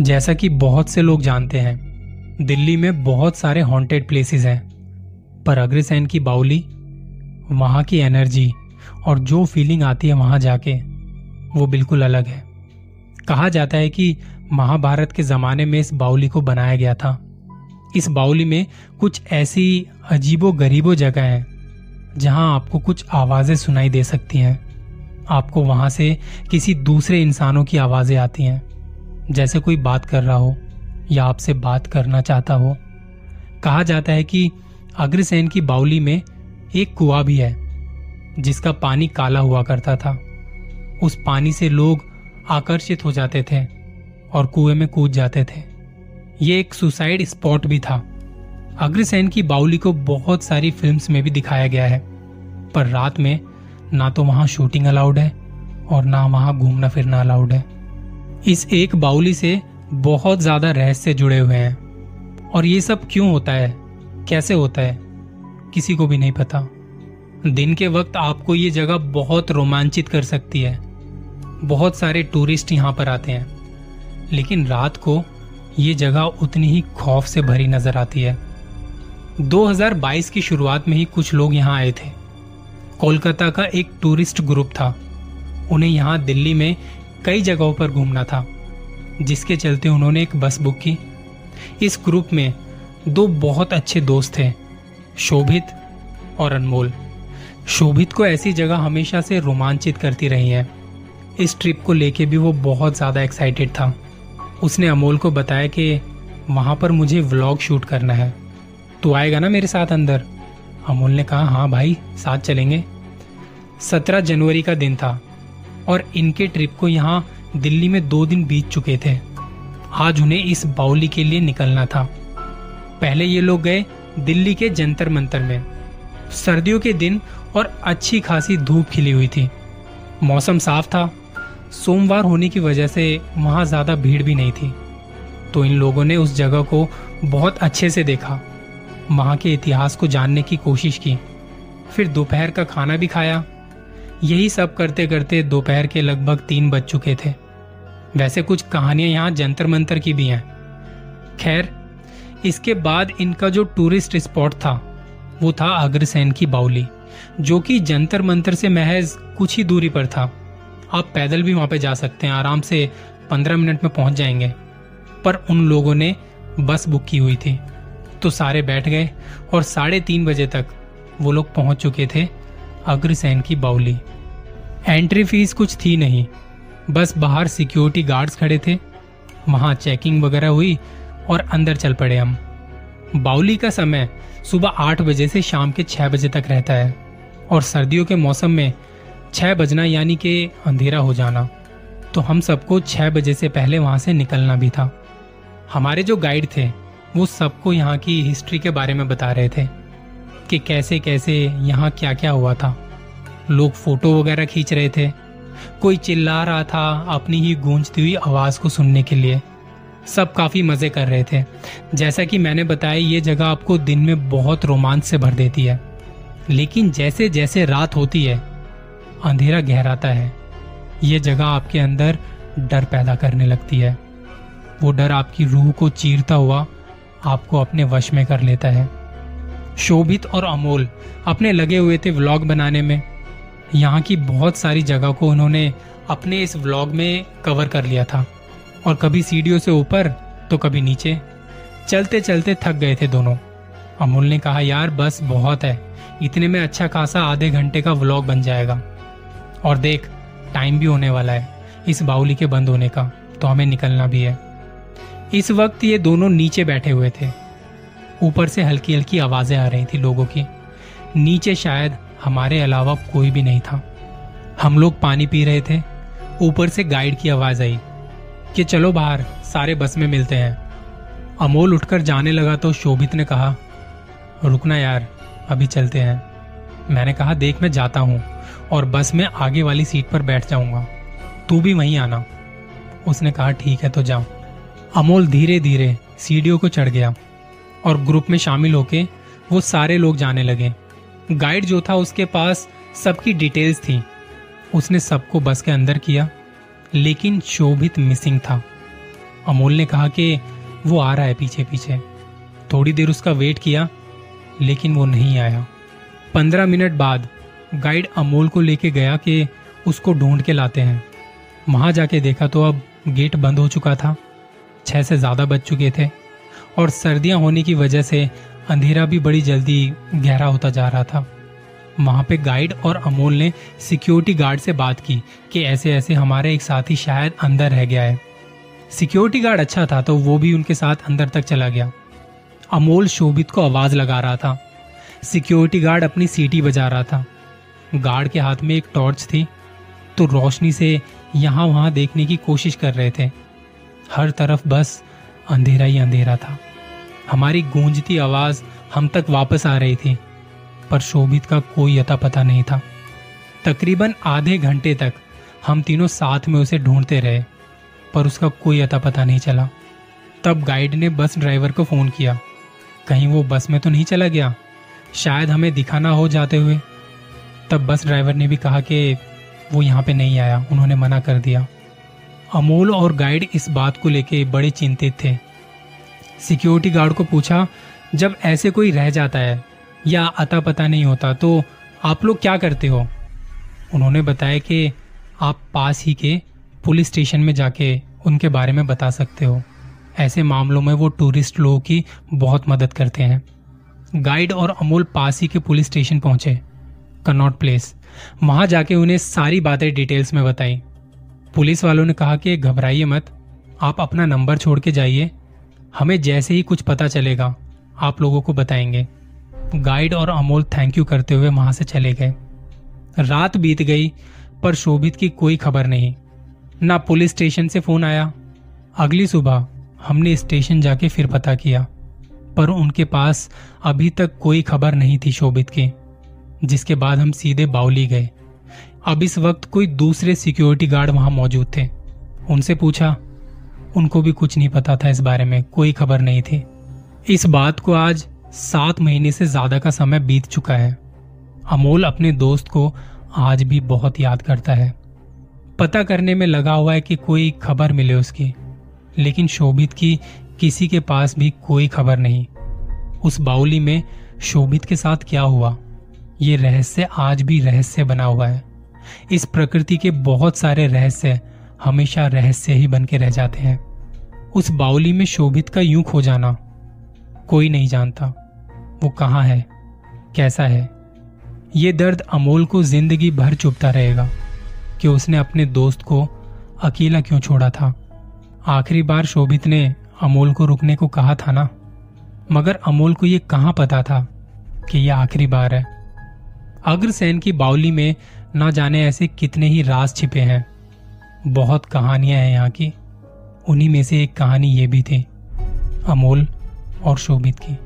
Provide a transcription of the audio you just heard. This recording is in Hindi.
जैसा कि बहुत से लोग जानते हैं, दिल्ली में बहुत सारे हॉन्टेड प्लेसेस हैं। पर अग्रसेन की बाउली वहाँ की एनर्जी और जो फीलिंग आती है वहाँ जाके, वो बिल्कुल अलग है। कहा जाता है कि महाभारत के जमाने में इस बाउली को बनाया गया था। इस बाउली में कुछ ऐसी अजीबो गरीबो जगह हैं, जहाँ आपको कुछ आवाज़ें सुनाई दे सकती हैं। आपको वहाँ से किसी दूसरे इंसानों की आवाज़ें आती हैं। जैसे कोई बात कर रहा हो या आपसे बात करना चाहता हो। कहा जाता है कि अग्रसेन की बाउली में एक कुआ भी है, जिसका पानी काला हुआ करता था। उस पानी से लोग आकर्षित हो जाते थे और कुएँ में कूद जाते थे। ये एक सुसाइड स्पॉट भी था। अग्रसेन की बाउली को बहुत सारी फिल्म्स में भी दिखाया गया है, पर रात में ना तो वहाँ शूटिंग अलाउड है और ना वहाँ घूमना फिरना अलाउड है। इस एक बाउली से बहुत ज़्यादा रहस्य जुड़े हुए हैं। और ये सब क्यों होता है? कैसे होता है? किसी को भी नहीं पता। दिन के वक्त आपको ये जगह बहुत रोमांचित कर सकती है। बहुत सारे टूरिस्ट यहाँ पर आते हैं। लेकिन रात को ये जगह उतनी ही खौफ से भरी नज़र आती है। 2022 की शुरुआत में ही कुछ लोग यहाँ आए थे। कोलकाता का एक टूरिस्ट ग्रुप था। उन्हें यहाँ दिल्ली में कई जगहों पर घूमना था, जिसके चलते उन्होंने एक बस बुक की। इस ग्रुप में दो बहुत अच्छे दोस्त थे, शोभित और अनमोल। शोभित को ऐसी जगह हमेशा से रोमांचित करती रही है। इस ट्रिप को लेके भी वो बहुत ज़्यादा एक्साइटेड था। उसने अमोल को बताया कि वहाँ पर मुझे व्लॉग शूट करना है। तू आएगा ना मेरे साथ अंदर? अमोल ने कहा हाँ भाई, साथ चलेंगे। सत्रह जनवरी का दिन था। और इनके ट्रिप को यहाँ दिल्ली में दो दिन बीत चुके थे। आज उन्हें इस बाउली के लिए निकलना था। पहले ये लोग गए दिल्ली के जंतर मंतर में। सर्दियों के दिन और अच्छी खासी धूप खिली हुई थी। मौसम साफ़ था। सोमवार होने की वजह से वहाँ ज़्यादा भीड़ भी नहीं थी। तो इन लोगों ने उस जगह को बहुत अच्छे से देखा। वहाँ के इतिहास को जानने की कोशिश की। फिर दोपहर का खाना भी खाया। यही सब करते करते दोपहर के लगभग तीन बज चुके थे। वैसे कुछ कहानियाँ यहाँ जंतर मंतर की भी हैं। खैर, इसके बाद इनका जो टूरिस्ट स्पॉट था, वो था अग्रसेन की बाउली जो कि जंतर मंतर से महज कुछ ही दूरी पर था। आप पैदल भी वहाँ पे जा सकते हैं, आराम से पंद्रह मिनट में पहुँच जाएँगे। पर उन लोगों ने बस बुक की हुई थी। तो सारे बैठ गए और साढ़े तीन बजे तक वो लोग पहुँच चुके थे अग्रसेन की बाउली एंट्री फ़ीस कुछ थी नहीं। बस बाहर सिक्योरिटी गार्ड्स खड़े थे। वहाँ चेकिंग वगैरह हुई और अंदर चल पड़े हम। बाउली का समय सुबह आठ बजे से शाम के छह बजे तक रहता है और सर्दियों के मौसम में छह बजना यानी कि अंधेरा हो जाना। तो हम सबको छह बजे से पहले वहाँ से निकलना भी था। हमारे जो गाइड थे, वो सबको यहाँ की हिस्ट्री के बारे में बता रहे थे। कि कैसे कैसे यहाँ क्या क्या हुआ था। लोग फ़ोटो वगैरह खींच रहे थे। कोई चिल्ला रहा था अपनी ही गूंजती हुई आवाज़ को सुनने के लिए। सब काफ़ी मज़े कर रहे थे। जैसा कि मैंने बताया, ये जगह आपको दिन में बहुत रोमांच से भर देती है। लेकिन जैसे जैसे रात होती है, अंधेरा गहराता है। ये जगह आपके अंदर डर पैदा करने लगती है। वो डर आपकी रूह को चीरता हुआ आपको अपने वश में कर लेता है। शोभित और अमोल अपने लगे हुए थे व्लॉग बनाने में। यहाँ की बहुत सारी जगह को उन्होंने अपने इस व्लॉग में कवर कर लिया था। और कभी सीढ़ियों से ऊपर तो कभी नीचे। चलते चलते थक गए थे दोनों। अमोल ने कहा, यार, बस बहुत है। इतने में अच्छा खासा आधे घंटे का व्लॉग बन जाएगा। और देख, टाइम भी होने वाला है इस बाउली के बंद होने का। तो हमें निकलना भी है। इस वक्त ये दोनों नीचे बैठे हुए थे। ऊपर से हल्की हल्की आवाज़ें आ रही थी लोगों की। नीचे शायद हमारे अलावा कोई भी नहीं था। हम लोग पानी पी रहे थे। ऊपर से गाइड की आवाज़ आई कि चलो बाहर, सारे बस में मिलते हैं। अमोल उठकर जाने लगा तो शोभित ने कहा, रुकना यार, अभी चलते हैं। मैंने कहा, देख, मैं जाता हूँ और बस में आगे वाली सीट पर बैठ जाऊँगा। तू भी वहीं आना। उसने कहा, ठीक है तो जाओ। अमोल धीरे धीरे सीढ़ियों को चढ़ गया। और ग्रुप में शामिल होके वो सारे लोग जाने लगे। गाइड जो था उसके पास सबकी डिटेल्स थी। उसने सबको बस के अंदर किया, लेकिन शोभित मिसिंग था। अमोल ने कहा कि वो आ रहा है पीछे पीछे थोड़ी देर उसका वेट किया, लेकिन वो नहीं आया। पंद्रह मिनट बाद गाइड अमोल को लेके गया कि उसको ढूंढ के लाते हैं। वहाँ जाके देखा तो अब गेट बंद हो चुका था। छह से ज़्यादा बज चुके थे। और सर्दियाँ होने की वजह से अंधेरा भी बड़ी जल्दी गहरा होता जा रहा था। वहाँ पे गाइड और अमोल ने सिक्योरिटी गार्ड से बात की कि ऐसे ऐसे हमारे एक साथी शायद अंदर रह गया है। सिक्योरिटी गार्ड अच्छा था तो वो भी उनके साथ अंदर तक चला गया। अमोल शोभित को आवाज़ लगा रहा था। सिक्योरिटी गार्ड अपनी सीटी बजा रहा था। गार्ड के हाथ में एक टॉर्च थी तो रोशनी से यहाँ वहाँ देखने की कोशिश कर रहे थे। हर तरफ़ बस अंधेरा ही अंधेरा था। हमारी गूंजती आवाज़ हम तक वापस आ रही थी, पर शोभित का कोई अता पता नहीं था। तकरीबन आधे घंटे तक हम तीनों साथ में उसे ढूंढते रहे, पर उसका कोई अता पता नहीं चला। तब गाइड ने बस ड्राइवर को फ़ोन किया। कहीं वो बस में तो नहीं चला गया? शायद हमें दिखाना हो जाते हुए। तब बस ड्राइवर ने भी कहा कि वो यहाँ पे नहीं आया, उन्होंने मना कर दिया। अमोल और गाइड इस बात को लेके बड़े चिंतित थे। सिक्योरिटी गार्ड को पूछा, जब ऐसे कोई रह जाता है या अता पता नहीं होता तो आप लोग क्या करते हो? उन्होंने बताया कि आप पास ही के पुलिस स्टेशन में जाके उनके बारे में बता सकते हो। ऐसे मामलों में वो टूरिस्ट लोगों की बहुत मदद करते हैं। गाइड और अमोल पास ही के पुलिस स्टेशन पहुँचे, कनॉट प्लेस। वहाँ जाके उन्हें सारी बातें डिटेल्स में बताई। पुलिस वालों ने कहा कि घबराइए मत, आप अपना नंबर छोड़ के जाइए। हमें जैसे ही कुछ पता चलेगा, आप लोगों को बताएँगे। गाइड और अमोल थैंक यू करते हुए वहाँ से चले गए। रात बीत गई, पर शोभित की कोई खबर नहीं। ना पुलिस स्टेशन से फ़ोन आया। अगली सुबह हमने स्टेशन जाके फिर पता किया, पर उनके पास अभी तक कोई खबर नहीं थी शोभित की, जिसके बाद हम सीधे बाउली गए। अब इस वक्त कोई दूसरे सिक्योरिटी गार्ड वहाँ मौजूद थे। उनसे पूछा, उनको भी कुछ नहीं पता था इस बारे में, कोई खबर नहीं थी। इस बात को आज सात महीने से ज़्यादा का समय बीत चुका है। अमोल अपने दोस्त को आज भी बहुत याद करता है। पता करने में लगा हुआ है कि कोई खबर मिले उसकी, लेकिन शोभित की किसी के पास भी कोई खबर नहीं। उस बाउली में शोभित के साथ क्या हुआ? ये रहस्य आज भी रहस्य बना हुआ है। इस प्रकृति के बहुत सारे रहस्य हमेशा रहस्य ही बन के रह जाते हैं। उस बाउली में शोभित का यूँ खो जाना, कोई नहीं जानता, वो कहाँ है, कैसा है। ये दर्द अमोल को ज़िंदगी भर चुपता रहेगा कि उसने अपने दोस्त को अकेला क्यों छोड़ा था। आखिरी बार शोभित ने अमोल को रुकने को कहा था ना? मगर अमोल को यह कहाँ पता था कि यह आखिरी बार है? अग्रसेन की बाउली में ना जाने ऐसे कितने ही राज छिपे हैं। बहुत कहानियाँ हैं यहाँ की। उन्हीं में से एक कहानी ये भी थी, अमोल और शोभित की।